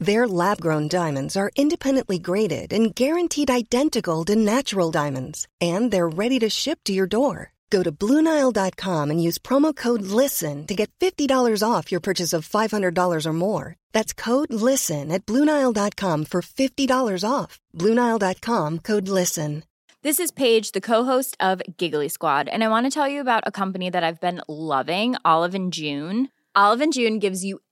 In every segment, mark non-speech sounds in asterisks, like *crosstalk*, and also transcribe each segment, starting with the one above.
Their lab grown diamonds are independently graded and guaranteed identical to natural diamonds, and they're ready to ship to your door. Go to Bluenile.com and use promo code LISTEN to get $50 off your purchase of $500 or more. That's code LISTEN at Bluenile.com for $50 off. Bluenile.com code LISTEN. This is Paige, the co-host of Giggly Squad, and I want to tell you about a company that I've been loving, Olive and June. Olive and June gives you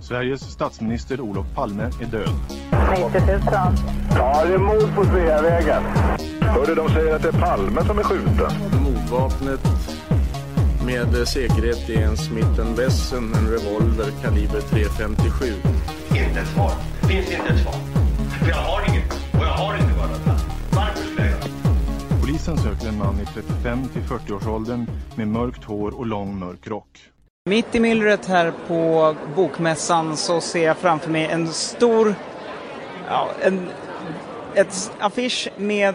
Sveriges statsminister Olof Palme är död. 90 000. Ja, det är mord på Sveavägen. Hörde de säger att det är Palme som är skjuten. Mordvapnet med säkerhet är en Smith Wesson, en revolver kaliber .357. Inte ett svar. Det finns inte ett svar. För jag har Polisen söker en man i 35 till 40-årsåldern med mörkt hår och lång mörk rock. Mitt i myllret här på Bokmässan så ser jag framför mig en stor ja, en, ett affisch med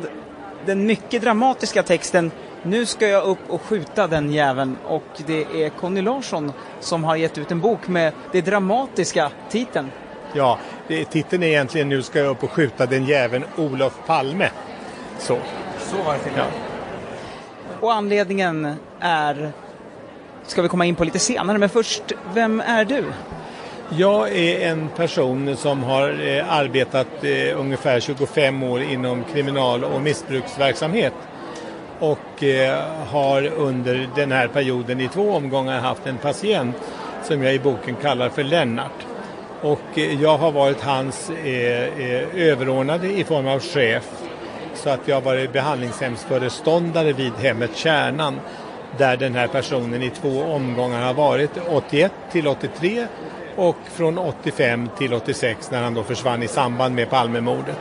den mycket dramatiska texten Nu ska jag upp och skjuta den jäveln och det är Conny Larsson som har gett ut en bok med det dramatiska titeln. Ja, det, titeln är egentligen Nu ska jag upp och skjuta den jäveln Olof Palme. Så. Så var det till ja. Och anledningen är ska vi komma in på lite senare, men först, vem är du? Jag är en person som har eh, arbetat eh, ungefär 25 år inom kriminal och missbruksverksamhet och eh, har under den här perioden i två omgångar haft en patient som jag i boken kallar för Lennart. Och jag har varit hans överordnade i form av chef så att jag varit behandlingshemsföreståndare vid hemmet Kärnan där den här personen i två omgångar har varit 81 till 83 och från 85 till 86 när han då försvann i samband med Palmemordet.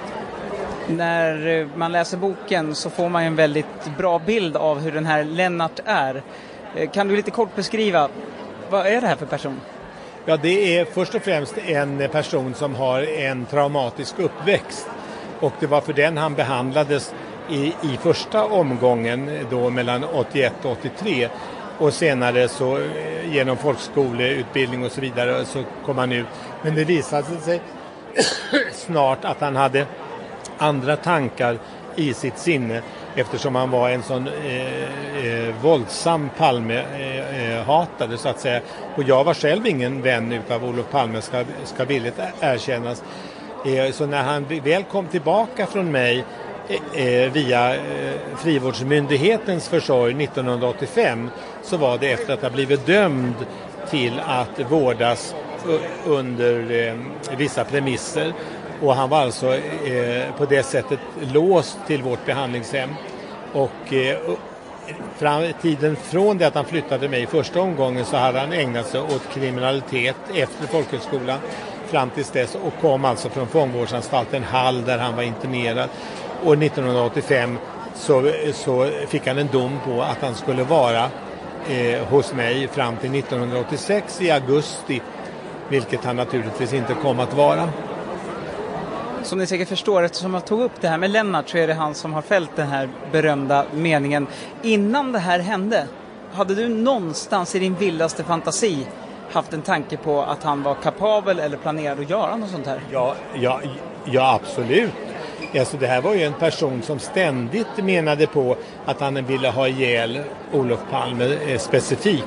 När eh, man läser boken så får man en väldigt bra bild av hur den här Lennart är. Eh, kan du lite kort beskriva, vad är det här för person? Ja, det är först och främst en person som har en traumatisk uppväxt och det var för den han behandlades i, i första omgången då mellan 81 och 83 och senare så eh, genom folkskoleutbildning och så vidare så kom han ut. Men det visade sig *coughs* snart att han hade andra tankar i sitt sinne eftersom han var en sån eh, eh, våldsam Palme-hatare eh så att säga. Och jag var själv ingen vän utav Olof Palme ska, ska villigt erkännas. Eh, så när han väl kom tillbaka från mig eh, eh, via frivårdsmyndighetens försorg 1985 så var det efter att ha blivit dömd till att vårdas under vissa premisser och han var alltså på det sättet låst till vårt behandlingshem. Och fram, tiden från det att han flyttade mig i första omgången så hade han ägnat sig åt kriminalitet efter folkhögskolan fram tills dess och kom alltså från fångvårdsanstalten Hall där han var internerad och 1985 så, så fick han en dom på att han skulle vara eh, hos mig fram till 1986 i augusti, vilket han naturligtvis inte kom att vara. Som ni säkert förstår, eftersom jag tog upp det här med Lennart så är det han som har fällt den här berömda meningen. Innan det här hände, hade du någonstans i din vildaste fantasi haft en tanke på att han var kapabel eller planerad att göra något sånt här? Ja, ja, ja absolut. Alltså det här var ju en person som ständigt menade på att han ville ha ihjäl Olof Palme eh, specifikt.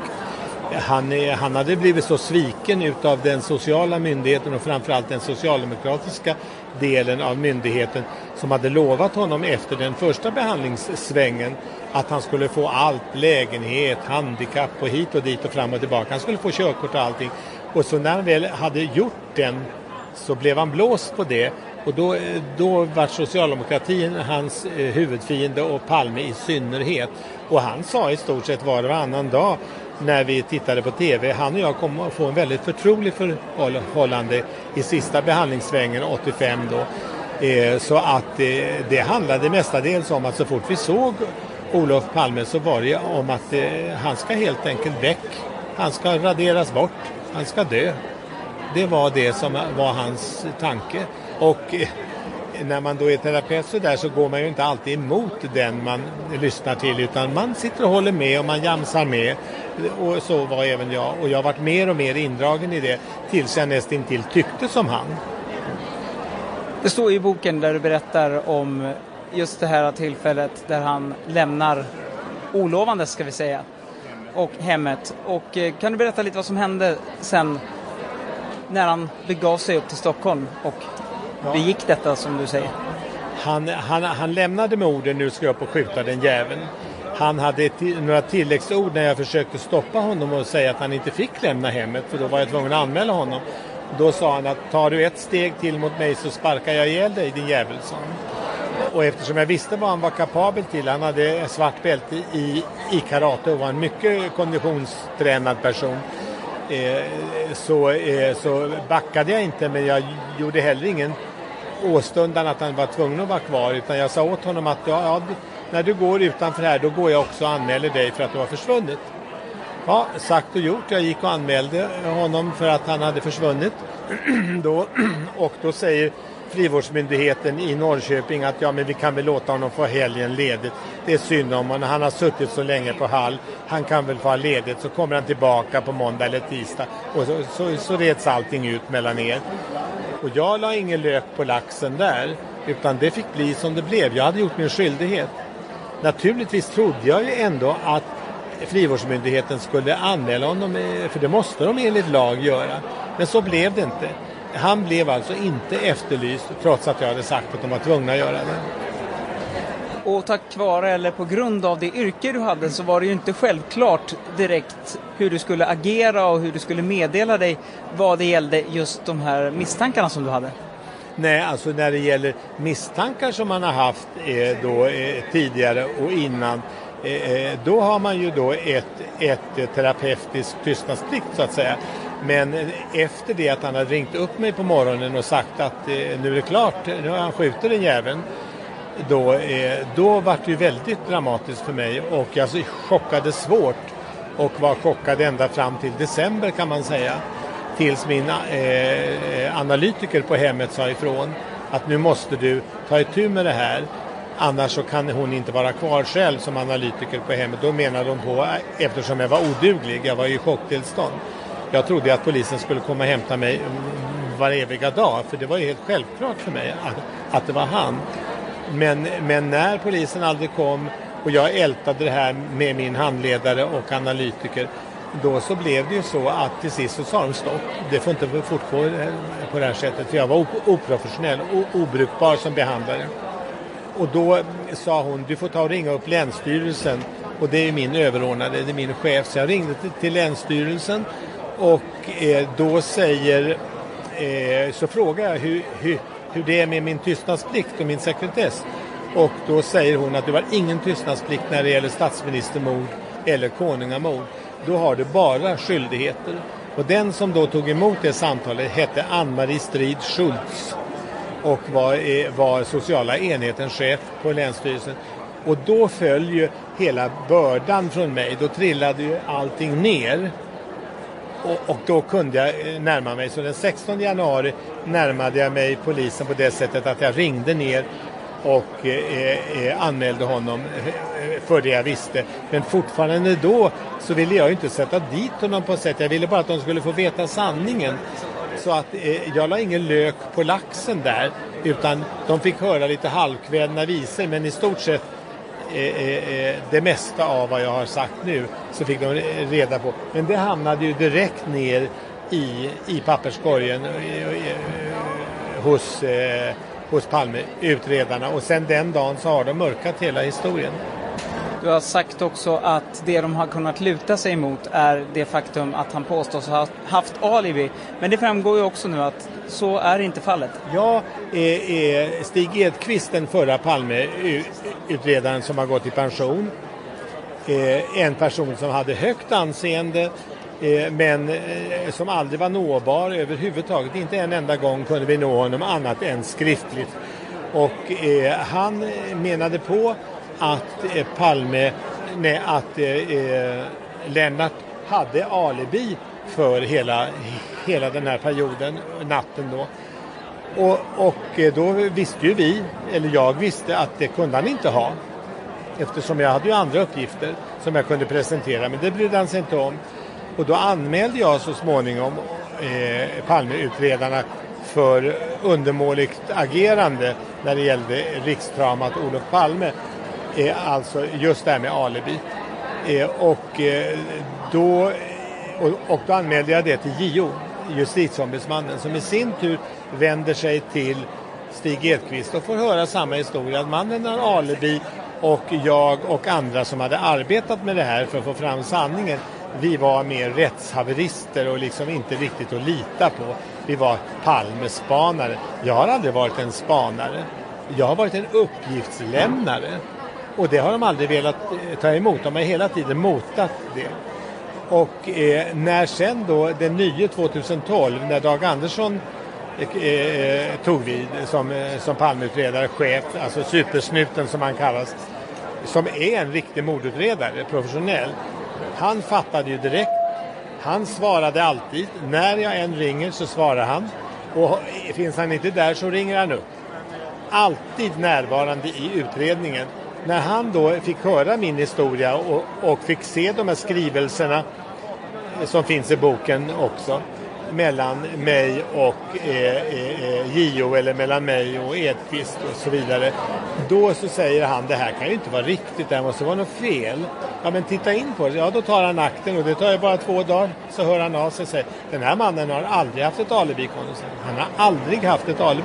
Han, eh, han hade blivit så sviken utav den sociala myndigheten och framförallt den socialdemokratiska delen av myndigheten som hade lovat honom efter den första behandlingssvängen att han skulle få allt, lägenhet, handikapp och hit och dit och fram och tillbaka. Han skulle få körkort och allting. Och så när han väl hade gjort den så blev han blåst på det och då, då var socialdemokratin hans eh, huvudfiende och Palme i synnerhet. Och han sa i stort sett var och varannan dag när vi tittade på TV, han och jag kom att få en väldigt förtrolig förhållande i sista behandlingssvängen 85 då. Eh, så att eh, det handlade mestadels om att så fort vi såg Olof Palme så var det om att eh, han ska helt enkelt väck. Han ska raderas bort. Han ska dö. Det var det som var hans tanke. Och eh, när man då är terapeut så där så går man ju inte alltid emot den man lyssnar till utan man sitter och håller med och man jamsar med. Och så var även jag och jag har varit mer och mer indragen i det tills jag nästintill tyckte som han. Det står i boken där du berättar om just det här tillfället där han lämnar olovande ska vi säga och hemmet. Och eh, kan du berätta lite vad som hände sen när han begav sig upp till Stockholm och begick detta som du säger? Han, han, han lämnade med orden nu ska jag upp och skjuta den jäveln. Han hade några tilläggsord när jag försökte stoppa honom och säga att han inte fick lämna hemmet för då var jag tvungen att anmäla honom. Då sa han att tar du ett steg till mot mig så sparkar jag ihjäl dig din jävel, Och eftersom jag visste vad han var kapabel till, han hade svart bälte i, i karate och var en mycket konditionstränad person, Eh, så, eh, så backade jag inte men jag gjorde heller ingen åstundan att han var tvungen att vara kvar utan jag sa åt honom att ja, ja, när du går utanför här då går jag också och anmäler dig för att du har försvunnit. Ja, sagt och gjort. Jag gick och anmälde honom för att han hade försvunnit. *clears throat* då, *clears throat* och då säger frivårdsmyndigheten i Norrköping att ja men vi kan väl låta honom få helgen ledigt. Det är synd om honom, han har suttit så länge på Hall. Han kan väl få ha ledigt så kommer han tillbaka på måndag eller tisdag och så, så, så reds allting ut mellan er. Och jag la ingen lök på laxen där utan det fick bli som det blev. Jag hade gjort min skyldighet. Naturligtvis trodde jag ju ändå att frivårdsmyndigheten skulle anmäla honom, eh, för det måste de enligt lag göra. Men så blev det inte. Han blev alltså inte efterlyst trots att jag hade sagt att de var tvungna att göra det. Och tack vare eller på grund av det yrke du hade så var det ju inte självklart direkt hur du skulle agera och hur du skulle meddela dig vad det gällde just de här misstankarna som du hade. Nej, alltså när det gäller misstankar som man har haft eh, då, eh, tidigare och innan eh, eh då har man ju då ett, ett terapeutiskt tystnadsplikt så att säga. Men efter det att han hade ringt upp mig på morgonen och sagt att eh, nu är det klart, nu har han skjutit den jäveln. Då, eh, då var det ju väldigt dramatiskt för mig och jag chockade svårt och var chockad ända fram till december kan man säga. Tills min eh, eh, analytiker på hemmet sa ifrån att nu måste du ta itu med det här. Annars så kan hon inte vara kvar själv som analytiker på hemmet. Då menade de på, eh, eftersom jag var oduglig, jag var i chocktillstånd. Jag trodde att polisen skulle komma och hämta mig var eviga dag, för det var ju helt självklart för mig att, att det var han. Men, men när polisen aldrig kom och jag ältade det här med min handledare och analytiker, då så blev det ju så att till sist så sa de stopp. Det får inte fortgå på det här sättet. För jag var oprofessionell och obrukbar som behandlare. Och då sa hon, du får ta och ringa upp Länsstyrelsen. Och det är min överordnade, det är min chef. Så jag ringde till, till Länsstyrelsen och eh, då säger, eh, så frågar jag hur, hur, hur det är med min tystnadsplikt och min sekretess. Och då säger hon att du har ingen tystnadsplikt när det gäller statsministermord eller konungamord. Då har du bara skyldigheter. Och den som då tog emot det samtalet hette Ann-Marie Strid Schultz och var, eh, var sociala enhetens chef på Länsstyrelsen. Och då föll ju hela bördan från mig. Då trillade ju allting ner. Och, och, då kunde jag eh, närma mig. Så den 16 januari närmade jag mig polisen på det sättet att jag ringde ner och eh, eh, eh anmälde honom eh, för det jag visste. Men fortfarande då så ville jag inte sätta dit honom på sätt. Jag ville bara att de skulle få veta sanningen. så att eh, jag la ingen lök på laxen där utan de fick höra lite halvkvädna visor men i stort sett det mesta av vad jag har sagt nu så fick de reda på. Men det hamnade ju direkt ner i, i papperskorgen eh, eh hos, eh, hos Palmeutredarna och sen den dagen så har de mörkat hela historien. Du har sagt också att det de har kunnat luta sig emot är det faktum att han påstås ha haft alibi. Men det framgår ju också nu att så är inte fallet. Ja, är Stig Edqvist, den förra Palmeutredaren som har gått i pension, eh, en person som hade högt anseende eh, men eh, som aldrig var nåbar överhuvudtaget. Inte en enda gång kunde vi nå honom annat än skriftligt. Och han menade på att eh, Palme, nej, att eh, eh, Lennart hade alibi för hela, hela den här perioden, natten då. Och, och då visste ju vi, eller jag visste att det kunde han inte ha. Eftersom jag hade ju andra uppgifter som jag kunde presentera, men det brydde han sig inte om. Och då anmälde jag så småningom eh, Palmeutredarna för undermåligt agerande när det gällde rikstramat Olof Palme. Eh, alltså just det här med alibi. Eh, och, eh, då, och, och, då anmälde jag det till JO, justitieombudsmannen, som i sin tur vänder sig till Stig Edqvist och får höra samma historia. Att mannen har alibi och jag och andra som hade arbetat med det här för att få fram sanningen vi var mer rättshaverister och liksom inte riktigt att lita på. Vi var Palmespanare. Jag har aldrig varit en spanare. Jag har varit en uppgiftslämnare. Och det har de aldrig velat eh, ta emot. De har hela tiden motat det. Och eh, när sen då den nya 2012, när Dag Andersson eh, eh tog vid som, eh, som Palmeutredare, chef, alltså supersnuten som han kallas, som är en riktig mordutredare, professionell, han fattade ju direkt. Han svarade alltid. När jag än ringer så svarar han. Och finns han inte där så ringer han upp. Alltid närvarande i utredningen. När han då fick höra min historia och, och fick se de här skrivelserna som finns i boken också mellan mig och eh, eh, JO eller mellan mig och Edqvist och så vidare. Då så säger han det här kan ju inte vara riktigt, det här måste vara något fel. Ja men titta in på det. Ja då tar han akten och det tar ju bara två dagar. Så hör han av sig och säger den här mannen har aldrig haft ett alibi. Han har aldrig haft ett alibi.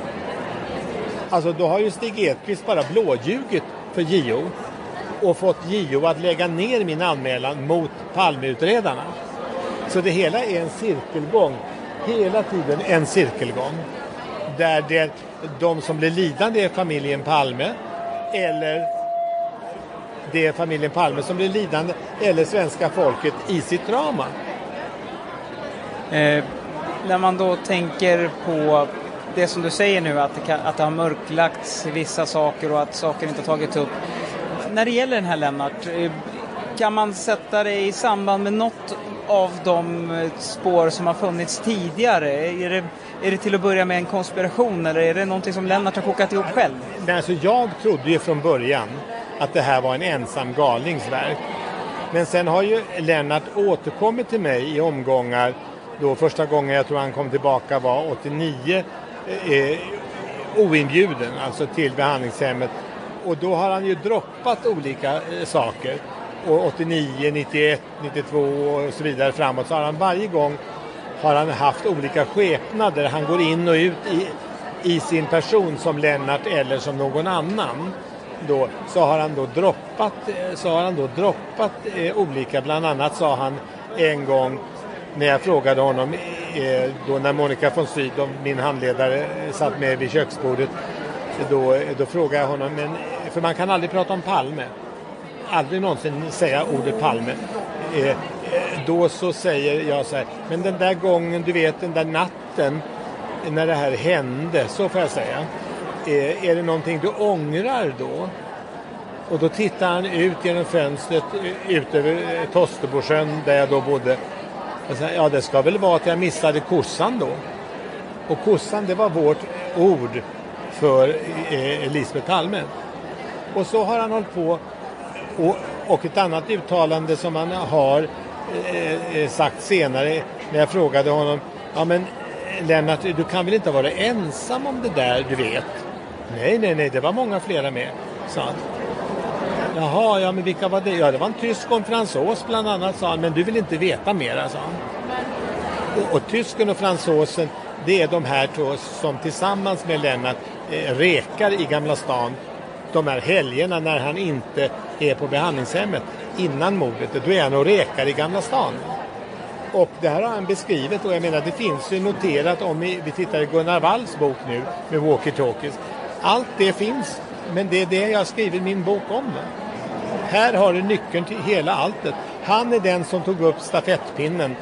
Alltså, då har ju Stig Edqvist bara blåljugit för JO. och fått JO att lägga ner min anmälan mot Palmeutredarna. Så det hela är en cirkelgång. Hela tiden en cirkelgång. Där det, de som blir lidande är familjen Palme eller det är familjen Palme som blir lidande eller svenska folket i sitt drama. Eh, när man då tänker på det som du säger nu, att det, kan, att det har mörklagts vissa saker och att saker inte tagits upp. När det gäller den här Lennart, eh, kan man sätta det i samband med något av de eh, spår som har funnits tidigare? Är det, är det till att börja med en konspiration eller är det någonting som Lennart har kokat ihop själv? Nej, alltså jag trodde ju från början att det här var en ensam galningsverk. Men sen har ju Lennart återkommit till mig i omgångar. Då första gången jag tror han kom tillbaka var 89 Eh, eh, oinbjuden, alltså till behandlingshemmet. Och då har han ju droppat olika eh, saker. Och 89, 91, 92 och så vidare framåt så har han varje gång har han haft olika skepnader. Han går in och ut i, i sin person som Lennart eller som någon annan. Då, så har han då droppat, eh, så har han då droppat eh, olika, bland annat sa han en gång när jag frågade honom, eh, då när Monica von Sydow, min handledare, satt med vid köksbordet, då, då frågade jag honom, men, för man kan aldrig prata om Palme, aldrig någonsin säga ordet Palme. Eh, eh, då så säger jag så här, men den där gången, du vet den där natten när det här hände, så får jag säga, är det någonting du ångrar då? Och då tittar han ut genom fönstret ut över Tostebosjön där jag då bodde. Och sen, ja, det ska väl vara att jag missade kossan då. Och kossan, det var vårt ord för eh, Lisbeth Palme. Och så har han hållit på. Och, och ett annat uttalande som han har eh, eh sagt senare när jag frågade honom. Ja men Lennart, du kan väl inte vara ensam om det där, du vet? Nej, nej, nej, det var många flera med, sa han. Jaha, ja men vilka var det? Ja, det var en tysk och en fransos bland annat, sa han. Men du vill inte veta mera, sa han. Och, och tysken och fransosen, det är de här två som tillsammans med Lennart eh, rekar i Gamla stan de här helgerna när han inte är på behandlingshemmet innan mordet. Då är han och rekar i Gamla stan. Och det här har han beskrivit och jag menar det finns ju noterat om vi, vi tittar i Gunnar Walls bok nu med Walkie Talkies. Allt det finns, men det är det jag har skrivit min bok om. Här har du nyckeln till hela alltet. Han är den som tog upp stafettpinnen.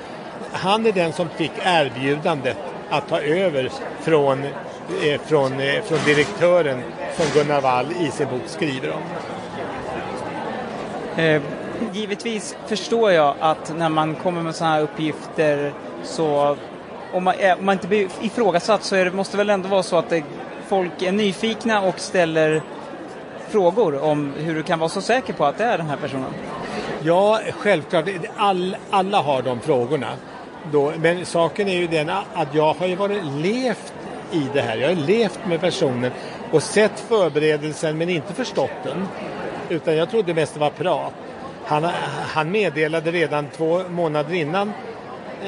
Han är den som fick erbjudandet att ta över från, eh, från, eh, från direktören som Gunnar Wall i sin bok skriver om. Eh, givetvis förstår jag att när man kommer med sådana här uppgifter så om man, eh, om man inte blir ifrågasatt så är det, måste väl ändå vara så att det, folk är nyfikna och ställer frågor om hur du kan vara så säker på att det är den här personen? Ja, självklart. All, alla har de frågorna. Då, men saken är ju den att jag har ju varit levt i det här. Jag har levt med personen och sett förberedelsen men inte förstått den. Utan jag trodde mest det var prat. Han, han meddelade redan två månader innan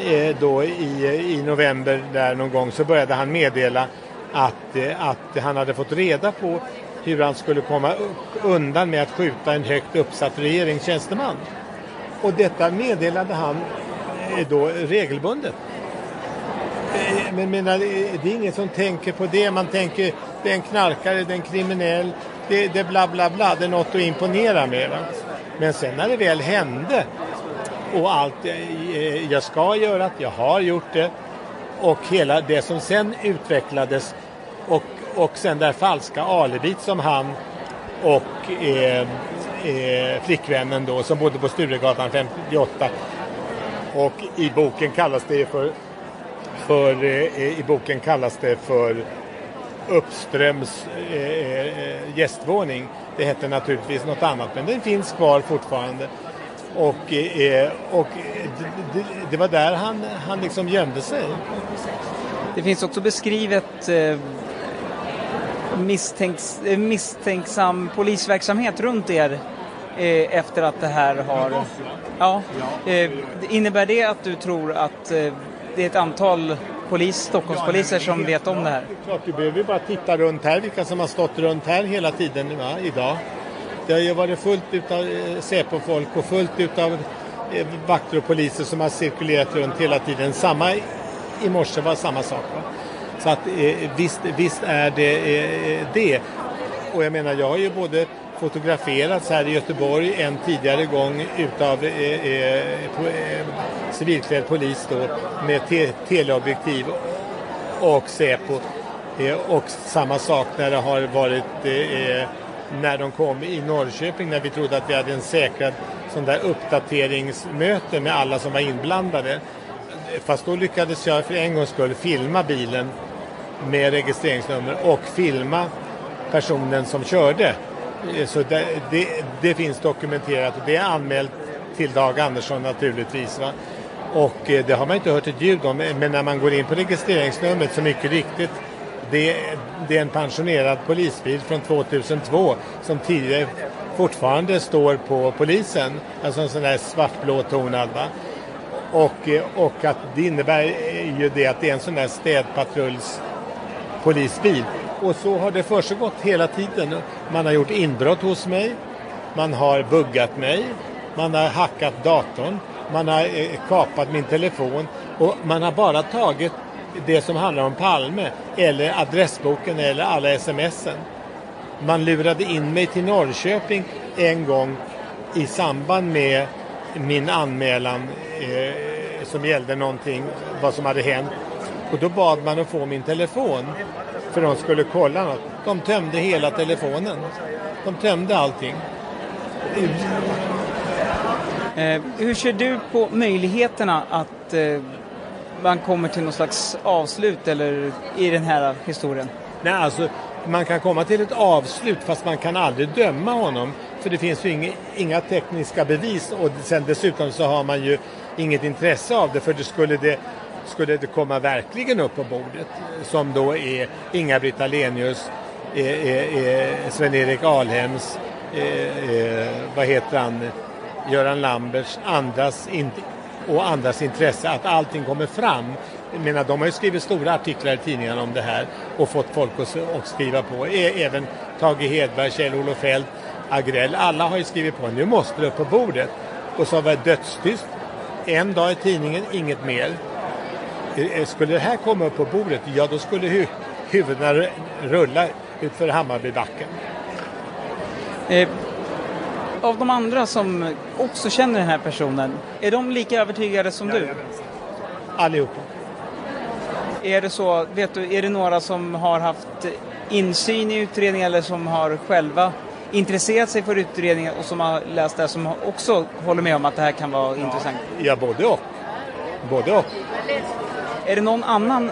eh, då i, i november där någon gång så började han meddela att, eh, att han hade fått reda på hur han skulle komma undan med att skjuta en högt uppsatt regeringstjänsteman. Och detta meddelade han eh, då regelbundet. Men men menar, eh, det är ingen som tänker på det. Man tänker det är en knarkare, det är en kriminell, det, det är bla bla bla, det är något att imponera med. Va? Men sen när det väl hände och allt jag ska göra, jag har gjort det och hela det som sen utvecklades och och sen det falska alibit som han och eh, eh, flickvännen då som bodde på Sturegatan 58 och i boken kallas det för, för eh, i boken kallas det för Uppströms eh, gästvåning. Det hette naturligtvis något annat men den finns kvar fortfarande. Och, eh, och det, det, var där han, han liksom gömde sig. Det finns också beskrivet eh, misstänks, eh, misstänksam polisverksamhet runt er eh, efter att det här har... Ja. Eh, innebär det att du tror att eh, det är ett antal polis, Stockholmspoliser som vet om det här? Klart, du behöver bara titta runt här, vilka som har stått runt här hela tiden va, idag. Det har ju varit fullt utav eh, Säpo-folk och fullt utav eh, vakter och poliser som har cirkulerat runt hela tiden. Samma i morse var samma sak. Va? Så att eh, visst, visst är det eh, det. Och jag menar, jag har ju både fotograferats här i Göteborg en tidigare gång utav eh, eh, po, eh, civilklädd polis då med te teleobjektiv och Säpo. Eh, och samma sak när det har varit eh, eh när de kom i Norrköping när vi trodde att vi hade en säkrad sån där uppdateringsmöte med alla som var inblandade. Fast då lyckades jag för en gångs skull filma bilen med registreringsnummer och filma personen som körde. Eh, så det, det, det finns dokumenterat och det är anmält till Dag Andersson naturligtvis. Va? Och eh, det har man inte hört ett ljud om. Eh, men när man går in på registreringsnumret så mycket riktigt det, det är en pensionerad polisbil från 2002 som tidigare fortfarande står på polisen. Alltså en sån där svartblå tonad. Va? Och, och att det innebär ju det att det är en sån där städpatrulls polisbil. Och så har det försiggått hela tiden. Man har gjort inbrott hos mig, man har buggat mig, man har hackat datorn, man har eh, kapat min telefon och man har bara tagit det som handlar om Palme eller adressboken eller alla smsen. Man lurade in mig till Norrköping en gång i samband med min anmälan eh, som gällde någonting, vad som hade hänt. Och då bad man att få min telefon för de skulle kolla något. De tömde hela telefonen. De tömde allting. Eh, hur ser du på möjligheterna att eh, man kommer till någon slags avslut eller i den här historien? Nej, alltså man kan komma till ett avslut fast man kan aldrig döma honom. För det finns ju inga, inga tekniska bevis och sen dessutom så har man ju inget intresse av det för det skulle det skulle det komma verkligen upp på bordet som då är Inga-Britt Ahlenius, eh, eh, eh, Sven-Erik Alhems, eh, eh, vad heter han, Göran Lamberts, andras och andras intresse att allting kommer fram. Jag menar, de har ju skrivit stora artiklar i tidningarna om det här och fått folk att, att skriva på. E- även Tage Hedberg, Kjell-Olof Feldt, Agrell, alla har ju skrivit på. Nu måste det upp på bordet. Och så var det dödstyst. En dag i tidningen, inget mer. Skulle det här komma upp på bordet, ja då skulle hu huvudena rulla utför Hammarbybacken. Eh, av de andra som också känner den här personen, är de lika övertygade som du? Allihopa. Är det så, vet du, är det några som har haft insyn i utredningen eller som har själva intresserat sig för utredningen och som har läst det som också håller med om att det här kan vara ja. intressant? Ja, både och. Både och. Är det någon annan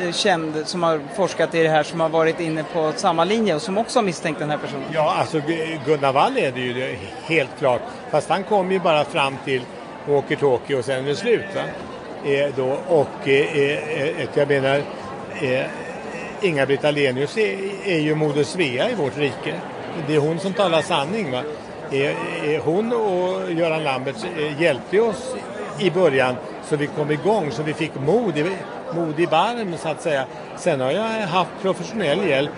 eh, känd som har forskat i det här som har varit inne på samma linje och som också har misstänkt den här personen? Ja, alltså Gunnar Wall är det ju helt klart. Fast han kom ju bara fram till walkie-talkie och sen är det slut. Va? Eh, då, och eh, eh, eh, jag menar, eh, Inga-Britt Ahlenius är, är ju Moder Svea i vårt rike. Det är hon som talar sanning. Va? Eh, hon och Göran Lamberts hjälpte oss i början så vi kom igång, så vi fick mod i, mod i barm så att säga. Sen har jag haft professionell hjälp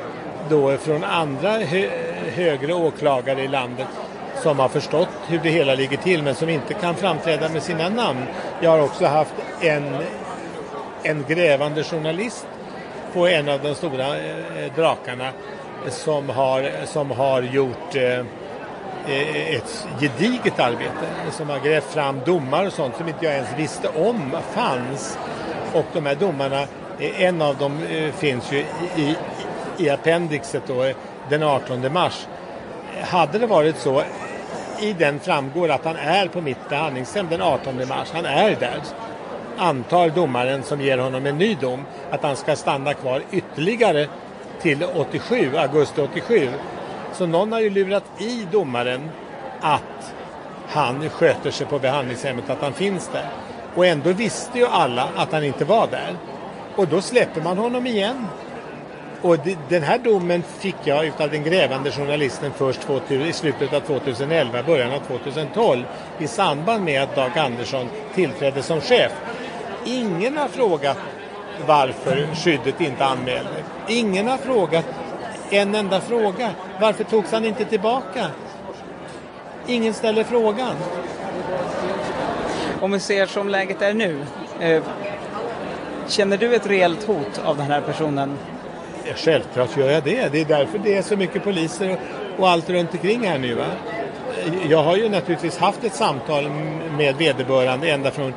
då från andra hö, högre åklagare i landet som har förstått hur det hela ligger till men som inte kan framträda med sina namn. Jag har också haft en, en grävande journalist på en av de stora eh, drakarna som har, som har gjort eh, Eh, ett gediget arbete som har grävt fram domar och sånt som inte jag ens visste om fanns. Och de här domarna, eh, en av dem eh, finns ju i, i appendixet då, den 18 mars. Hade det varit så, i den framgår att han är på mitt behandlingshem den 18 mars, han är där. Antar domaren som ger honom en ny dom att han ska stanna kvar ytterligare till 87, augusti 87. Så någon har ju lurat i domaren att han sköter sig på behandlingshemmet, att han finns där. Och ändå visste ju alla att han inte var där. Och då släpper man honom igen. Och den här domen fick jag utav den grävande journalisten först 2000, i slutet av 2011, början av 2012 i samband med att Dag Andersson tillträdde som chef. Ingen har frågat varför skyddet inte anmälde. Ingen har frågat en enda fråga. Varför togs han inte tillbaka? Ingen ställer frågan. Om vi ser som läget är nu, eh, känner du ett reellt hot av den här personen? Självklart gör jag det. Det är därför det är så mycket poliser och, allt runt omkring här nu. Va? Jag har ju naturligtvis haft ett samtal med vederbörande ända från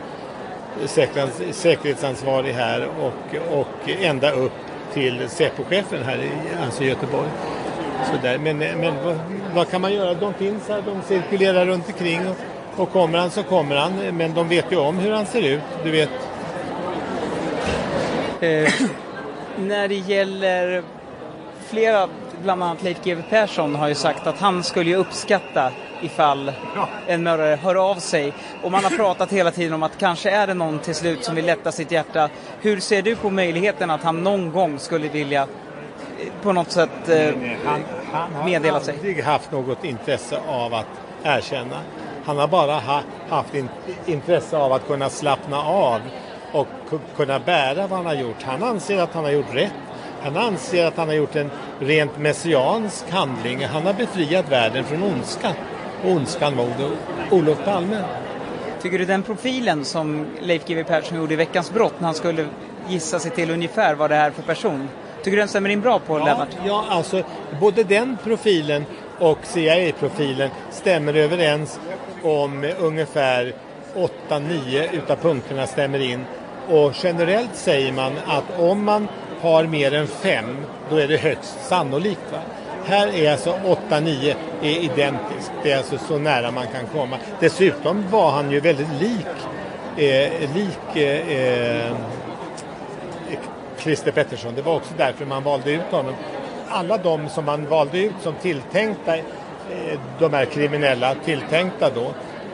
säkerhets, säkerhetsansvarig här och, och ända upp till Säpochefen här i alltså Göteborg. Så där. Men, men vad, vad, kan man göra? De finns här, de cirkulerar runt omkring och, och kommer han så kommer han. Men de vet ju om hur han ser ut. Du vet. Eh, när det gäller flera, bland annat Leif GW Persson har ju sagt att han skulle ju uppskatta ifall en mördare hör av sig. Och man har pratat hela tiden om att kanske är det någon till slut som vill lätta sitt hjärta. Hur ser du på möjligheten att han någon gång skulle vilja eh, på något sätt eh, han, han meddela sig? Han har aldrig haft något intresse av att erkänna. Han har bara ha, haft in, intresse av att kunna slappna av och kunna bära vad han har gjort. Han anser att han har gjort rätt. Han anser att han har gjort en rent messiansk handling. Han har befriat världen från ondska. Ondskan mot Olof Palme. Tycker du den profilen som Leif GW Persson gjorde i Veckans brott när han skulle gissa sig till ungefär vad det är för person? Tycker du den stämmer in bra på ja, Lennart? Ja, alltså både den profilen och CIA-profilen stämmer överens om ungefär 8-9 utav punkterna stämmer in. Och generellt säger man att om man har mer än fem, då är det högst sannolikt. Va? Här är alltså 8-9 är identiskt. Det är alltså så nära man kan komma. Dessutom var han ju väldigt lik, eh, lik eh, eh, Christer Pettersson. Det var också därför man valde ut honom. Alla de som man valde ut som tilltänkta, eh, de här kriminella tilltänkta då,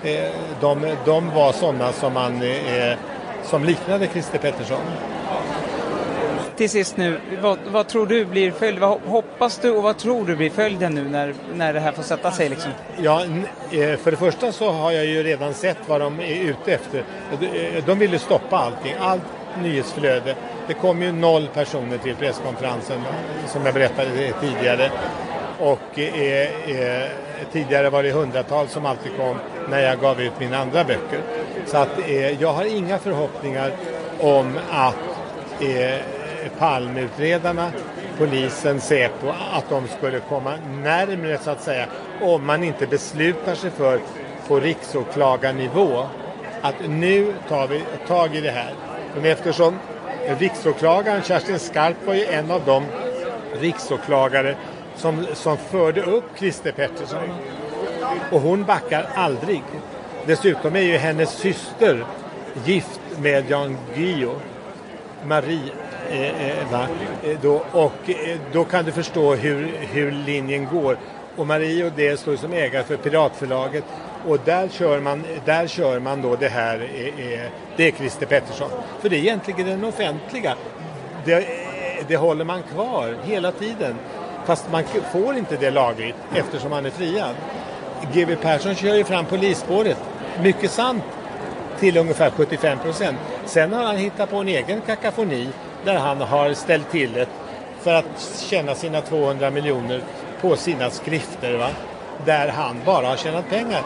eh, de, de var sådana som man eh, som liknade Christer Pettersson till sist nu, vad, vad, tror du blir följden? Vad hoppas du och vad tror du blir följden nu när, när det här får sätta sig? Liksom? Ja, eh, för det första så har jag ju redan sett vad de är ute efter. Eh, eh, de vill ju stoppa allting, allt nyhetsflöde. Det kom ju noll personer till presskonferensen som jag berättade tidigare. Och eh, eh, tidigare var det hundratals som alltid kom när jag gav ut mina andra böcker. Så att eh, jag har inga förhoppningar om att palmutredarna, Palmeutredarna, polisen, Säpo, att de skulle komma närmre så att säga om man inte beslutar sig för på riksåklagarnivå att nu tar vi tag i det här. Men eftersom riksåklagaren Kerstin Skarp var ju en av de riksåklagare som, som förde upp Christer Pettersson. Och hon backar aldrig. Dessutom är ju hennes syster gift med Jan Guillou, Marie Eh, eh, va? Eh, då, och då kan du förstå hur, hur linjen går. Och Marie och det står som ägare för Piratförlaget och där kör man, där kör man då det här, det är Christer Pettersson. För det är egentligen den offentliga. Det, det håller man kvar hela tiden. Fast man får inte det lagligt eftersom han är friad. GW Persson kör ju fram polisspåret, mycket sant, till ungefär 75 procent. Sen har han hittat på en egen kakafoni där han har ställt till det för att tjäna sina 200 miljoner på sina skrifter. Va? Där han bara har tjänat pengar.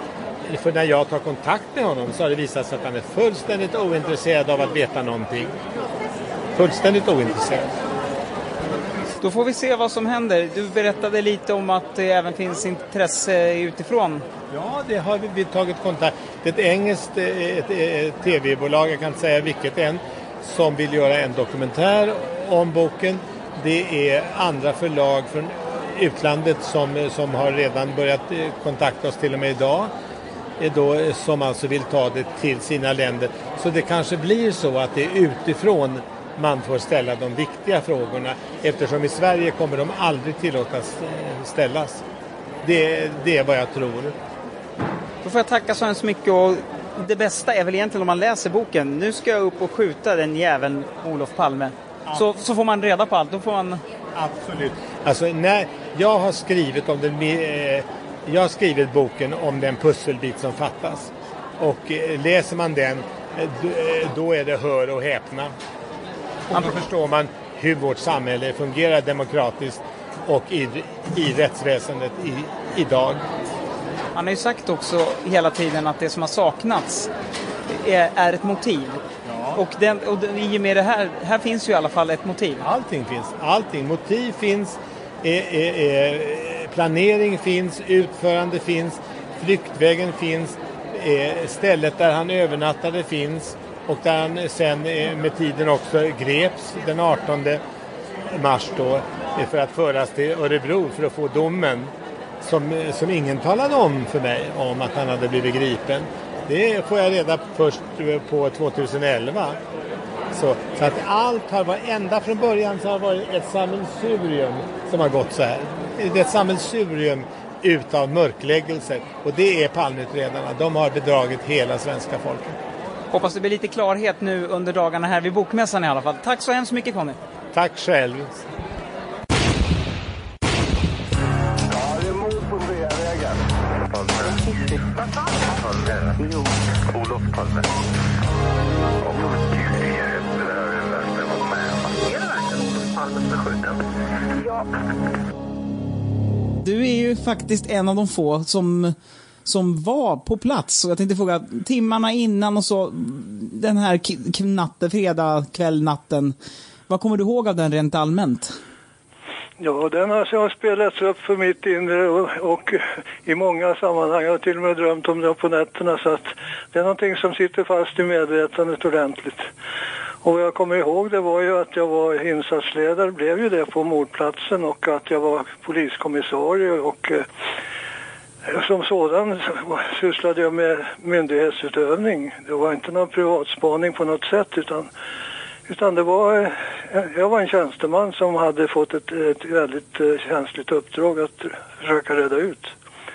För när jag tar kontakt med honom så har det visat sig att han är fullständigt ointresserad av att veta någonting. Fullständigt ointresserad. Då får vi se vad som händer. Du berättade lite om att det även finns intresse utifrån. Ja, det har vi tagit kontakt. Det är ett engelskt tv-bolag, jag kan inte säga vilket än, som vill göra en dokumentär om boken. Det är andra förlag från utlandet som, som har redan börjat eh, kontakta oss till och med idag. Då, eh, som alltså vill ta det till sina länder. Så det kanske blir så att det är utifrån man får ställa de viktiga frågorna eftersom i Sverige kommer de aldrig tillåtas eh, ställas. Det, det är vad jag tror. Då får jag tacka så hemskt mycket och det bästa är väl egentligen om man läser boken. Nu ska jag upp och skjuta den jäveln Olof Palme. Så, så får man reda på allt. Då får man... Absolut. Alltså när jag har skrivit om den, eh, jag har skrivit boken om den pusselbit som fattas. Och eh, läser man den, eh, då är det hör och häpna. Och då förstår man hur vårt samhälle fungerar demokratiskt och i, i rättsväsendet i, idag. Han har ju sagt också hela tiden att det som har saknats är, är ett motiv. Och, den, och den, i och med det här, här finns ju i alla fall ett motiv. Allting finns. Allting. Motiv finns, är, är, är, planering finns, utförande finns, flyktvägen finns, stället där han övernattade finns och där han sen med tiden också greps den 18 mars då för att föras till Örebro för att få domen som, som ingen talade om för mig om att han hade blivit gripen. Det får jag reda först på 2011. Så, så att allt har varit, ända från början så har det varit ett sammelsurium som har gått så här. Det är ett sammelsurium utav mörkläggelser och det är Palmeutredarna. De har bedragit hela svenska folket. Hoppas det blir lite klarhet nu under dagarna här vid Bokmässan i alla fall. Tack så hemskt mycket Conny. Tack själv. Olof Palme. Du är ju faktiskt en av de få som, som var på plats. Och jag tänkte fråga, timmarna innan och så, den här natten, fredag kväll, natten. Vad kommer du ihåg av den rent allmänt? Ja, den har spelats upp för mitt inre och, och, i många sammanhang. Jag har till och med drömt om det på nätterna så att det är någonting som sitter fast i medvetandet ordentligt. Och vad jag kommer ihåg det var ju att jag var insatsledare, blev ju det på mordplatsen och att jag var poliskommissarie och eh, som sådan sysslade jag med myndighetsutövning. Det var inte någon privatspaning på något sätt utan utan det var, jag var en tjänsteman som hade fått ett, ett väldigt eh, känsligt uppdrag att försöka reda ut.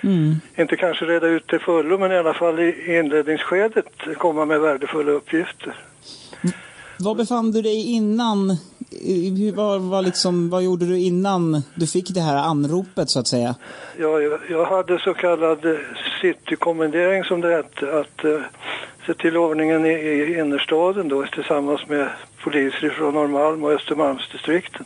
Mm. Inte kanske reda ut till fullo men i alla fall i inledningsskedet komma med värdefulla uppgifter. Var befann du dig innan? Vad, vad, liksom, vad gjorde du innan du fick det här anropet så att säga? Ja, jag, jag hade så kallad eh, citykommendering som det hette. Att sig till ordningen i, i innerstaden då tillsammans med poliser från Norrmalm och Östermalmsdistrikten.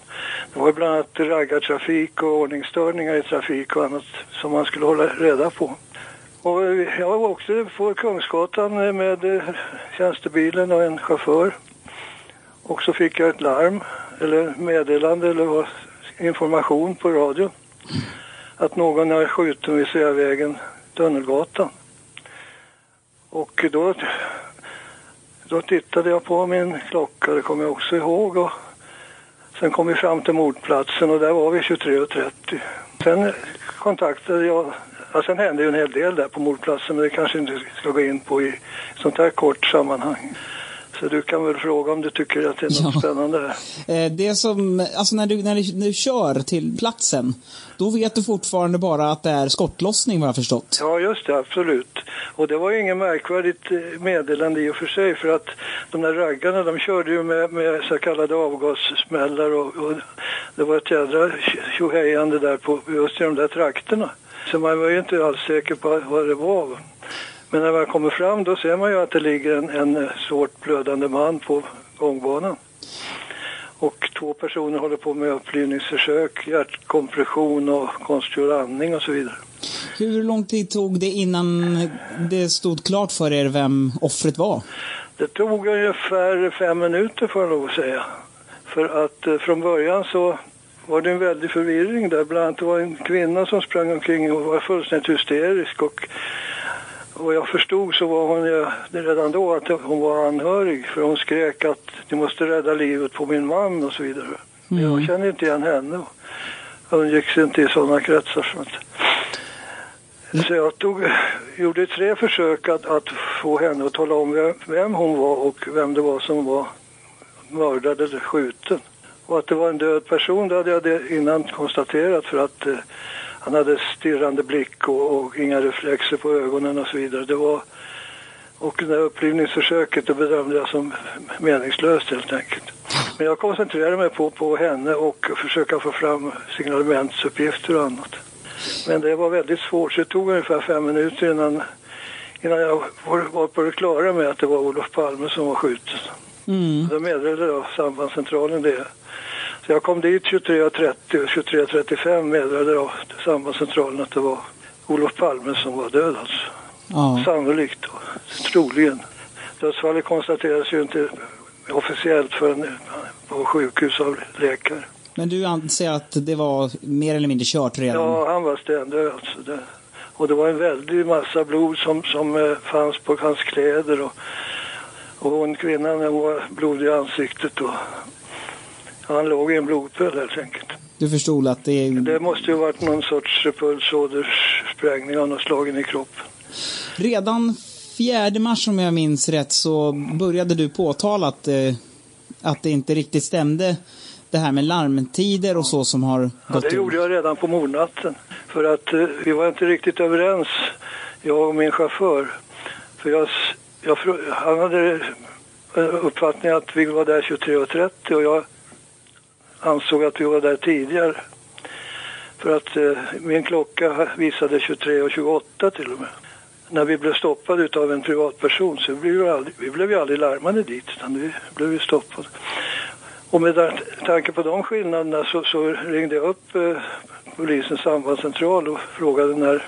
Det var bland annat raggartrafik och ordningsstörningar i trafik och annat som man skulle hålla reda på. Och jag åkte på Kungsgatan med tjänstebilen och en chaufför. Och så fick jag ett larm, eller meddelande, eller information på radio. Att någon är skjuten vid Sveavägen, Tunnelgatan. Och då, då tittade jag på min klocka, det kommer jag också ihåg. Och sen kom vi fram till mordplatsen och där var vi 23.30. Sen kontaktade jag, ja, sen hände ju en hel del där på mordplatsen men det kanske inte ska gå in på i sånt här kort sammanhang. Så du kan väl fråga om du tycker att det är något ja. spännande. Eh, det som, alltså när du, när, du, när du kör till platsen, då vet du fortfarande bara att det är skottlossning vad jag förstått. Ja, just det, absolut. Och det var ju inget märkvärdigt eh, meddelande i och för sig för att de där raggarna de körde ju med, med så kallade avgassmällar och, och det var ett jädra tjohejande där på just i de där trakterna. Så man var ju inte alls säker på vad det var. Men när man kommer fram då ser man ju att det ligger en, en svårt blödande man på gångbanan. Och två personer håller på med upplivningsförsök, hjärtkompression och konstgjord andning och så vidare. Hur lång tid tog det innan det stod klart för er vem offret var? Det tog ungefär fem minuter får jag lov att säga. För att eh, från början så var det en väldig förvirring där. Bland annat var det en kvinna som sprang omkring och var fullständigt hysterisk och vad jag förstod så var hon ju redan då att hon var anhörig för hon skrek att ni måste rädda livet på min man och så vidare. Men jag mm. kände inte igen henne. Hon gick inte i sådana kretsar. Så, att, så jag tog, gjorde tre försök att, att få henne att tala om vem, vem hon var och vem det var som var mördad eller skjuten. Och att det var en död person det hade jag innan konstaterat för att eh, han hade stirrande blick och, och, inga reflexer på ögonen och så vidare. Det var, och det där upplivningsförsöket det bedömde jag som meningslöst helt enkelt. Men jag koncentrerade mig på, på henne och försöka få fram signalementsuppgifter och annat. Men det var väldigt svårt så det tog ungefär fem minuter innan, innan jag var på det klara med att det var Olof Palme som var skjuten. Mm. Då meddelade jag sambandscentralen det. Så jag kom dit 23.30 och 23.35 meddelade jag sambandscentralen att det var Olof Palme som var död alltså. Ja. Sannolikt och troligen. Dödsfallet konstaterades ju inte officiellt förrän på sjukhus av läkare. Men du anser att det var mer eller mindre kört redan? Ja, han var stendöd alltså. Det, och det var en väldig massa blod som, som eh, fanns på hans kläder och, och hon kvinnan hon var blodig i ansiktet och han låg i en blodpöl helt enkelt. Du förstod att det. Det måste ju varit någon sorts pulsåderssprängning av något slag i kroppen. Redan 4 mars om jag minns rätt så började du påtala att, eh, att det inte riktigt stämde det här med larmtider och så som har Ja, gått det ut. gjorde jag redan på mordnatten. För att eh, vi var inte riktigt överens, jag och min chaufför. För jag, jag, han hade eh, uppfattningen att vi var där 23.30 och jag ansåg att vi var där tidigare. För att eh, min klocka visade 23.28 till och med. När vi blev stoppade av en privatperson så blev vi, aldrig, vi blev ju aldrig larmade dit utan vi blev ju stoppade. Och med tanke på de skillnaderna så, så ringde jag upp eh, polisens sambandscentral och frågade när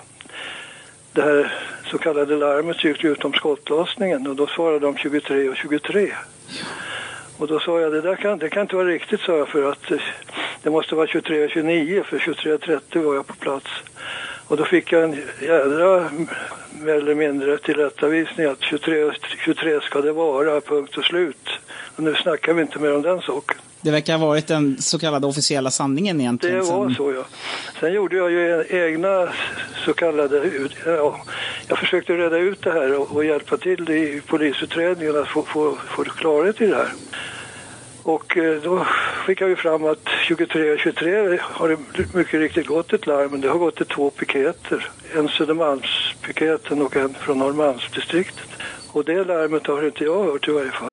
det här så kallade larmet gick ut om skottlossningen och då svarade de 23 och 23. Och då sa jag det där kan, det kan inte vara riktigt sa jag för att eh, det måste vara 23 och 29 för 23.30 var jag på plats. Och då fick jag en jädra mer eller mindre tillrättavisning att 23, 23 ska det vara, punkt och slut. Och nu snackar vi inte mer om den saken. Det verkar ha varit den så kallade officiella sanningen Det egentligen. var sen- så ja. Sen gjorde jag ju egna så kallade, ja, jag försökte reda ut det här och, och hjälpa till i polisutredningen att få, få, få klarhet i det här. Och eh, då skickade vi fram att 23-23 har det mycket riktigt gått ett larm, men det har gått till två piketer. En Södermalmspiketen och en från Norrmalmsdistriktet. Och det larmet har inte jag hört i varje fall.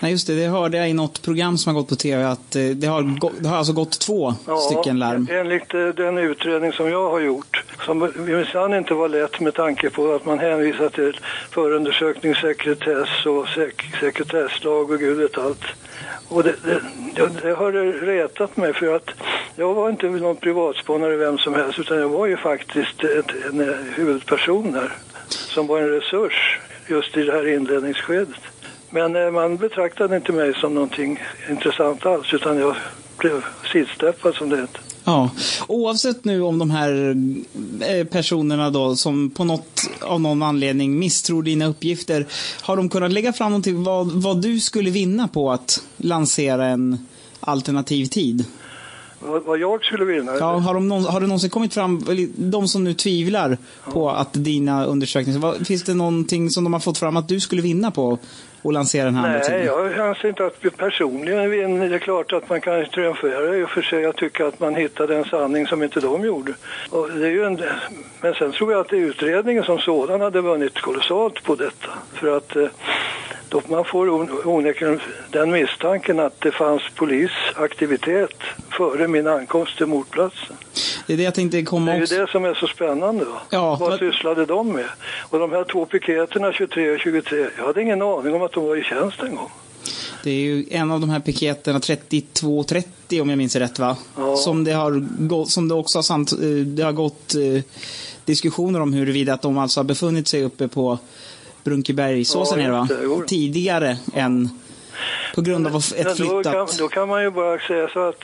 Nej, just det. Det hörde jag i något program som har gått på tv att eh, det har, det har alltså gått två stycken larm. enligt eh, den utredning som jag har gjort, som minsann inte var lätt med tanke på att man hänvisar till förundersökningssekretess och sek sekretesslag och gud vet allt. Och det, det, det, det har retat mig för att jag var inte någon privatspanare vem som helst utan jag var ju faktiskt ett, en eh, huvudperson där som var en resurs just i det här inledningsskedet. Men eh, man betraktade inte mig som någonting intressant alls utan jag blev sidsteppad som det heter. Ja, oavsett nu om de här eh, personerna då som på något av någon anledning misstror dina uppgifter, har de kunnat lägga fram någonting vad, vad du skulle vinna på att lansera en alternativ tid? Vad, vad jag skulle vinna? Ja, har, de någon, har det någonsin kommit fram, de som nu tvivlar på att dina undersökningar, vad, finns det någonting som de har fått fram att du skulle vinna på att lansera den här andra Nej, tiden? jag anser inte att personligen vinner. Det är klart att man kan triumfera i och för sig. Jag tycker att man hittade en sanning som inte de gjorde. Och det är ju en, men sen tror jag att utredningen som sådan hade vunnit kolossalt på detta. För att eh, då man får on- onekligen den misstanken att det fanns polisaktivitet före min ankomst till mordplatsen. Det är det jag tänkte komma Det är ju också. det som är så spännande. Va? Ja, Vad vad- sysslade de med? Och de här två piketerna, 23 och 23, jag hade ingen aning om att de var i tjänst en gång. Det Det är ju en av de här piketerna, 3230 om jag minns rätt va? Ja. Som det har gått, som det också har, samt, eh, det har gått eh, diskussioner om huruvida att de alltså har befunnit sig uppe på Brunkebergsåsen Ja, är det va? jo. Tidigare än på grund av ett Men då, kan, flyttat... då kan man ju bara säga så att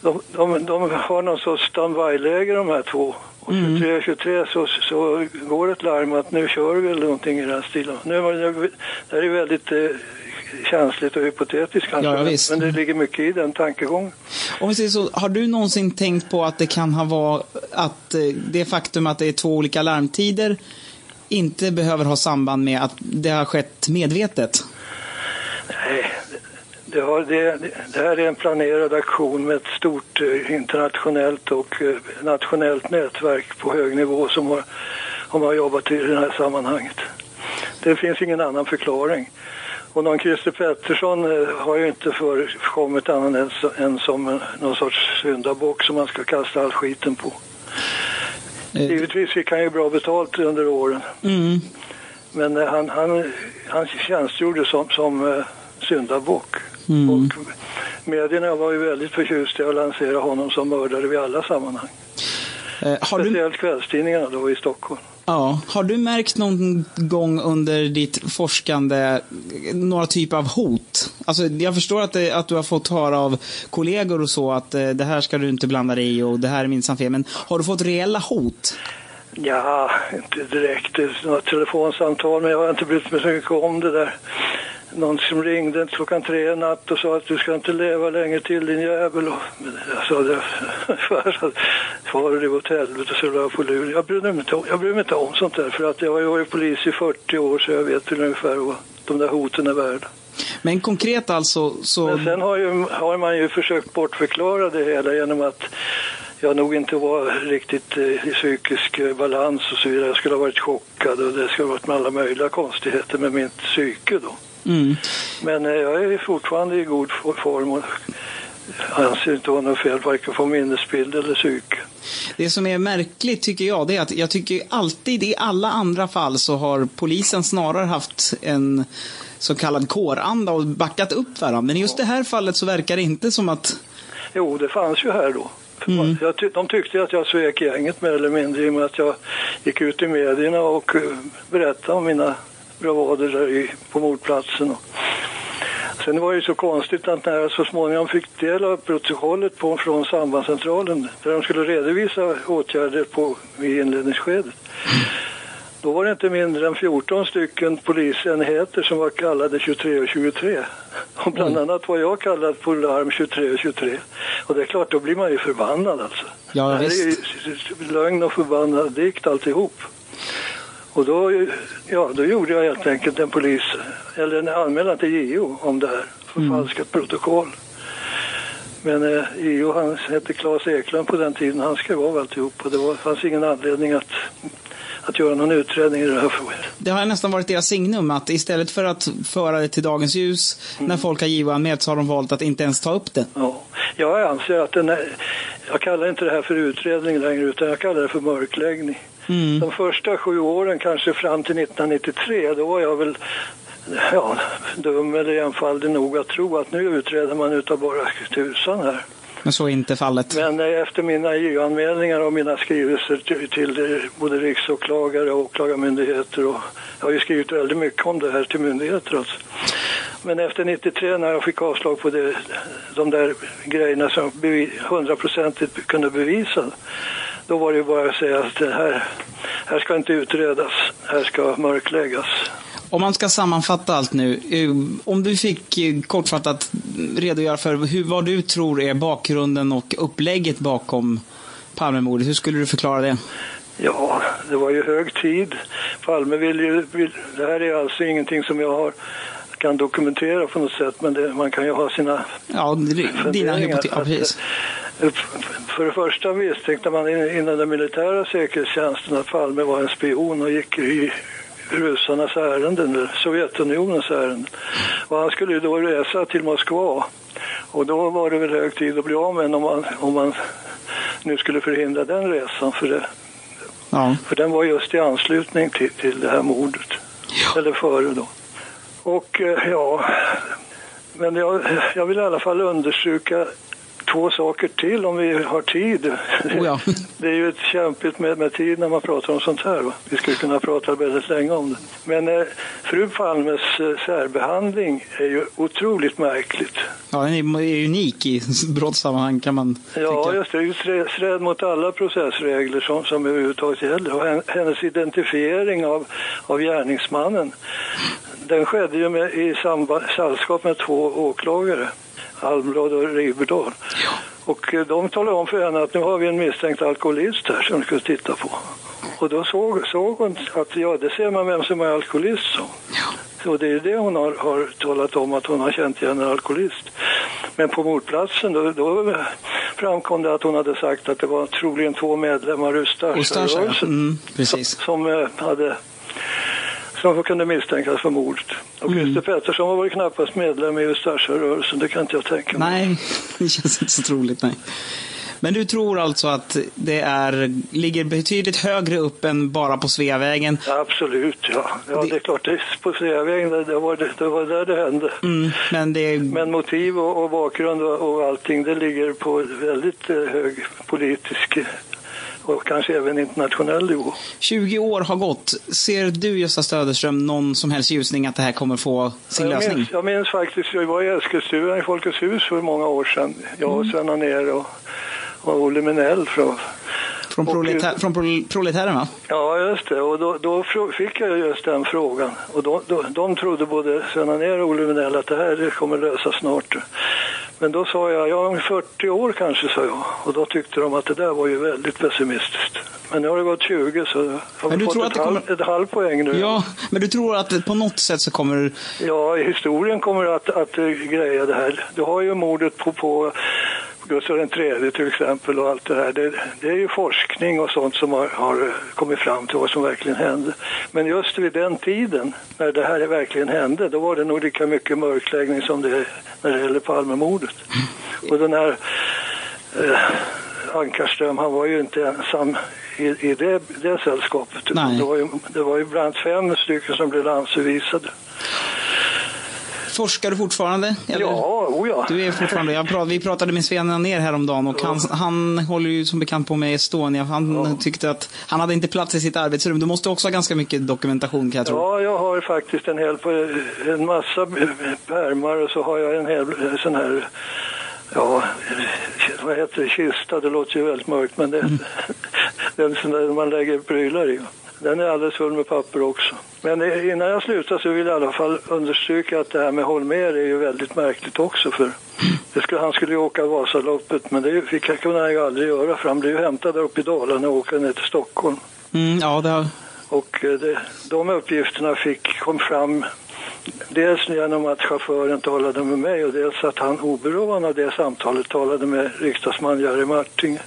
de, de, de har någon sorts standby-läge de här två. Och Mm. 23, 23 så, så går ett larm att nu kör vi eller någonting i den stilen. Nu, det här är väldigt eh, känsligt och hypotetiskt kanske. Ja, ja, men det ligger mycket i den tankegången. Om vi säger så, har du någonsin tänkt på att det kan ha varit att eh, det faktum att det är två olika larmtider inte behöver ha samband med att det har skett medvetet? Nej, det, har, det, det här är en planerad aktion med ett stort eh, internationellt och eh, nationellt nätverk på hög nivå som har, som har jobbat i det här sammanhanget. Det finns ingen annan förklaring. Och någon Christer Pettersson eh, har ju inte förekommit annan än, som någon sorts syndabock som man ska kasta all skiten på. Givetvis fick han ju bra betalt under åren. Mm. Men eh, han, han, han tjänstgjorde som, som eh, syndabock. Mm. Medierna var ju väldigt förtjusta i att lansera honom som mördare vid alla sammanhang. Eh, har, du, Speciellt kvällstidningarna då i Stockholm ja, har du märkt någon gång under ditt forskande några typer av hot? Alltså, jag förstår att, det, att du har fått höra av kollegor och så att eh, det här ska du inte blanda dig i och det här är minsann fel. Men har du fått reella hot? Ja, inte direkt. Det är något telefonsamtal, men jag har inte brytt mig så mycket om det där. Någon som ringde klockan tre en natt och sa att du ska inte leva länge till din jävel. Och jag sa det, far det åt helvete så jag på luren. Jag bryr mig inte om, jag bryr mig inte om sånt där för att jag har ju varit polis i 40 år så jag vet väl ungefär vad de där hoten är värda. Men konkret alltså så... Men sen har, ju, har man ju försökt bortförklara det hela genom att jag nog inte var riktigt eh, i psykisk eh, balans och så vidare. Jag skulle ha varit chockad och det skulle ha varit med alla möjliga konstigheter med mitt psyke då. Mm. Men eh, jag är fortfarande i god for- form och anser inte ha något fel varken på minnesbild eller psyke. Det som är märkligt tycker jag, det är att jag tycker alltid i alla andra fall så har polisen snarare haft en så kallad kåranda och backat upp varandra. Men i just det här fallet så verkar det inte som att... Jo, det fanns ju här då. Mm. Jag de tyckte att jag svek gänget mer eller mindre i och med att jag gick ut i medierna och eh, berättade om mina bravader där i, på mordplatsen. Sen var det ju så konstigt att när jag så småningom fick del av protokollet på, från sambandscentralen där de skulle redovisa åtgärder på, i inledningsskedet. Då var det inte mindre än 14 stycken polisenheter som var kallade 23 och 23. Och bland annat var jag kallad på larm 23 och 23. Och det är klart, då blir man ju förbannad alltså. Ja, det är ju lögn och förbannad dikt alltihop. Och då, ja, då gjorde jag helt enkelt en polis, eller en anmälan till JO om det här. Förfalskat protokoll. Men eh, JO, han hette Claes Eklund på den tiden, han skrev av alltihop. Och det var, fanns ingen anledning att, att göra någon utredning i det här frågan. Det har nästan varit deras signum att istället för att föra det till dagens ljus när folk har JO-anmält så har de valt att inte ens ta upp det. Ja. Jag anser att den är, jag kallar inte det här för utredning längre utan jag kallar det för mörkläggning. Mm. De första sju åren, kanske fram till 1993, då var jag väl ja, dum eller enfaldig nog att tro att nu utreder man utav bara tusan här. Men så är inte fallet. Men eh, efter mina JO-anmälningar och mina skrivelser till, till eh, både riksåklagare och åklagarmyndigheter och jag har ju skrivit väldigt mycket om det här till myndigheter alltså. Men efter 93 när jag fick avslag på det, de där grejerna som hundraprocentigt kunde bevisa, då var det ju bara att säga att det här, här ska inte utredas, här ska mörkläggas. Om man ska sammanfatta allt nu. eh, Om du fick eh, kortfattat redogöra för hur, vad du tror är bakgrunden och upplägget bakom Palmemordet. Hur skulle du förklara det? Ja, det var ju hög tid. Palme vill ju, vill, det här är alltså ingenting som jag har, kan dokumentera på något sätt, men det, man kan ju ha sina Ja, dina hypoteser. Ja, precis. För det första misstänkte man in- inom den militära säkerhetstjänsten att Palme var en spion och gick i ryssarnas ärenden, eller Sovjetunionens ärenden. Och han skulle ju då resa till Moskva. Och då var det väl hög tid att bli av med om man, om man nu skulle förhindra den resan. För, det, Ja. för den var just i anslutning till, till det här mordet. Eller före då. Och eh, ja, Men jag, jag vill i alla fall understryka två saker till om vi har tid. Oh ja. *laughs* Det är ju ett kämpigt med, med tid när man pratar om sånt här. Va? Vi skulle kunna prata väldigt länge om det. Men eh, fru Palmes eh, särbehandling är ju otroligt märkligt. Ja, den är är unik i brottssammanhang kan man Ja, tycka. just det. Det är ju strä- sträd mot alla processregler som, som överhuvudtaget gäller. Och hen- hennes identifiering av, av gärningsmannen, den skedde ju med, i sällskap med två åklagare, Almblad och Riberdahl. Och eh, de talade om för henne att nu har vi en misstänkt alkoholist här som du ska titta på. Och då såg, såg hon att ja, det ser man vem som är alkoholist. Så. Så det är det hon har, har talat om, att hon har känt igen en alkoholist. Men på mordplatsen då, då framkom det att hon hade sagt att det var troligen två medlemmar ur Ustasja, ja. Ustasja-rörelsen Mm, precis. som eh, hade som kunde misstänkas för mordet. Och Mm. Christer Pettersson var väl knappast medlem i Ustasja-rörelsen, det kan inte jag tänka mig. Nej, *laughs* det känns inte så troligt. Nej. Men du tror alltså att det är, ligger betydligt högre upp än bara på Sveavägen? Absolut, ja. ja det... är klart, det är på Sveavägen, det, det, var, det, det var där det hände. Mm, men det. Men motiv och, och bakgrund och, och allting, det ligger på väldigt eh, hög politisk och kanske även internationell nivå. 20 år har gått. Ser du, Gösta Stöderström, någon som helst ljusning att det här kommer få sin jag, lösning? minns, jag minns faktiskt, jag var i Eskilstuna i Folkets hus för många år sedan. Jag och Sven Anér och, och Olle Minell från Från, proleta- från prol- proletären, va? Ja, just det. Och då, då fick jag just den frågan. Och då, då, de trodde både Sven Anér och Olle Vinell att det här kommer lösa snart. Men då sa jag, ja om 40 år kanske, sa jag. Och då tyckte de att det där var ju väldigt pessimistiskt. Men nu har det gått 20 så har Men du fått tror ett, att det halv, kommer- ett halv poäng nu. Ja, men du tror att på något sätt så kommer... Ja, historien kommer att, att greja det här. Du har ju mordet på, på Gustav III till exempel och allt det här. Det, det är ju forskning och sånt som har, har kommit fram till vad som verkligen hände. Men just vid den tiden, när det här verkligen hände, då var det nog lika mycket mörkläggning som det är när det gäller Palmemordet. Och den här eh, Ankarström, han var ju inte ensam i, i det, det sällskapet. Nej. Det var, ju, det var ju bland fem stycken som blev landsförvisade. Forskar du fortfarande? Eller? Ja, oh ja. Du är fortfarande... Prat, vi pratade med Sven Anér häromdagen och han, han håller ju som bekant på med Estonia. Han tyckte att han hade inte plats i sitt arbetsrum. Du måste också ha ganska mycket dokumentation kan jag tro. Ja, jag har faktiskt en hel, en massa pärmar och så har jag en hel sån här, ja, vad heter det, kista, det låter ju väldigt mörkt men det, det är en sån där man lägger prylar i. Den är alldeles full med papper också. Men innan jag slutar så vill jag i alla fall understryka att det här med Holmér är ju väldigt märkligt också för skulle, han skulle ju åka Vasaloppet men det fick jag kunde han ju aldrig göra för han blev ju hämtad där uppe i Dalarna och åka ner till Stockholm. Mm, ja, det har... Och eh, det, de uppgifterna fick, kom fram dels genom att chauffören talade med mig och dels att han oberoende av det samtalet talade med riksdagsman Jerry Martinge.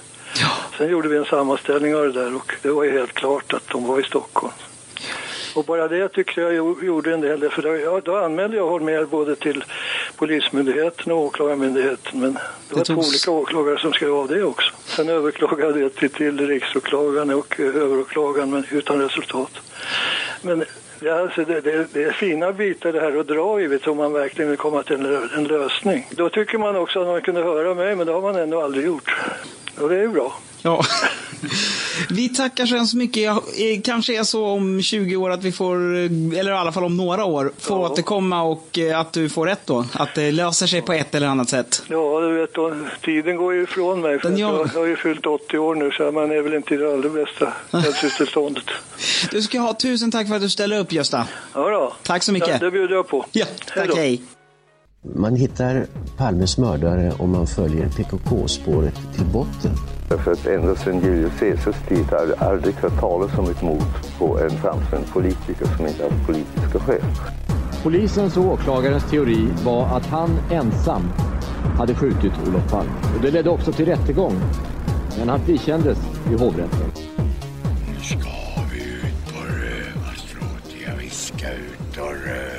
Sen gjorde vi en sammanställning av det där och det var ju helt klart att de var i Stockholm. Och bara det tyckte jag jo- gjorde en del, för då, ja, då anmälde jag Holmér både till Polismyndigheten och Åklagarmyndigheten, men det var två togs- olika åklagare som skrev av det också. Sen överklagade jag till, till Riksåklagaren och eh, överåklagaren, men utan resultat. Men det, är alltså, det, det, det är fina bitar det här att dra i, vet om man verkligen vill komma till en, en lösning. Då tycker man också att man kunde höra mig, men det har man ändå aldrig gjort. Och det är ju bra. Ja. *laughs* Vi tackar så hemskt mycket. Jag, eh, kanske är så om 20 år att vi får, eh, eller i alla fall om några år, får återkomma och eh, att du får rätt då. Att det löser sig på ett eller annat sätt. Ja, du vet, då, tiden går ju ifrån mig. För jag- jag... har ju fyllt 80 år nu, så man är väl inte i det allra bästa *laughs* hälsotillståndet. Du ska ha tusen tack för att du ställer upp Gösta. Ja, då. Tack så mycket. Ja, det bjuder jag på. Ja, tack hej. Man hittar Palmes mördare om man följer PKK-spåret till botten. Därför att ända sedan Julius Caesars tid har det aldrig hört talas om ett mord på en framstående politiker som inte haft politiska skäl. Polisens och åklagarens teori var att han ensam hade skjutit Olof Palme. Och det ledde också till rättegång. Men han frikändes i hovrätten. Nu ska vi ut på rövarstråt. Ja, vi ska ut och röva.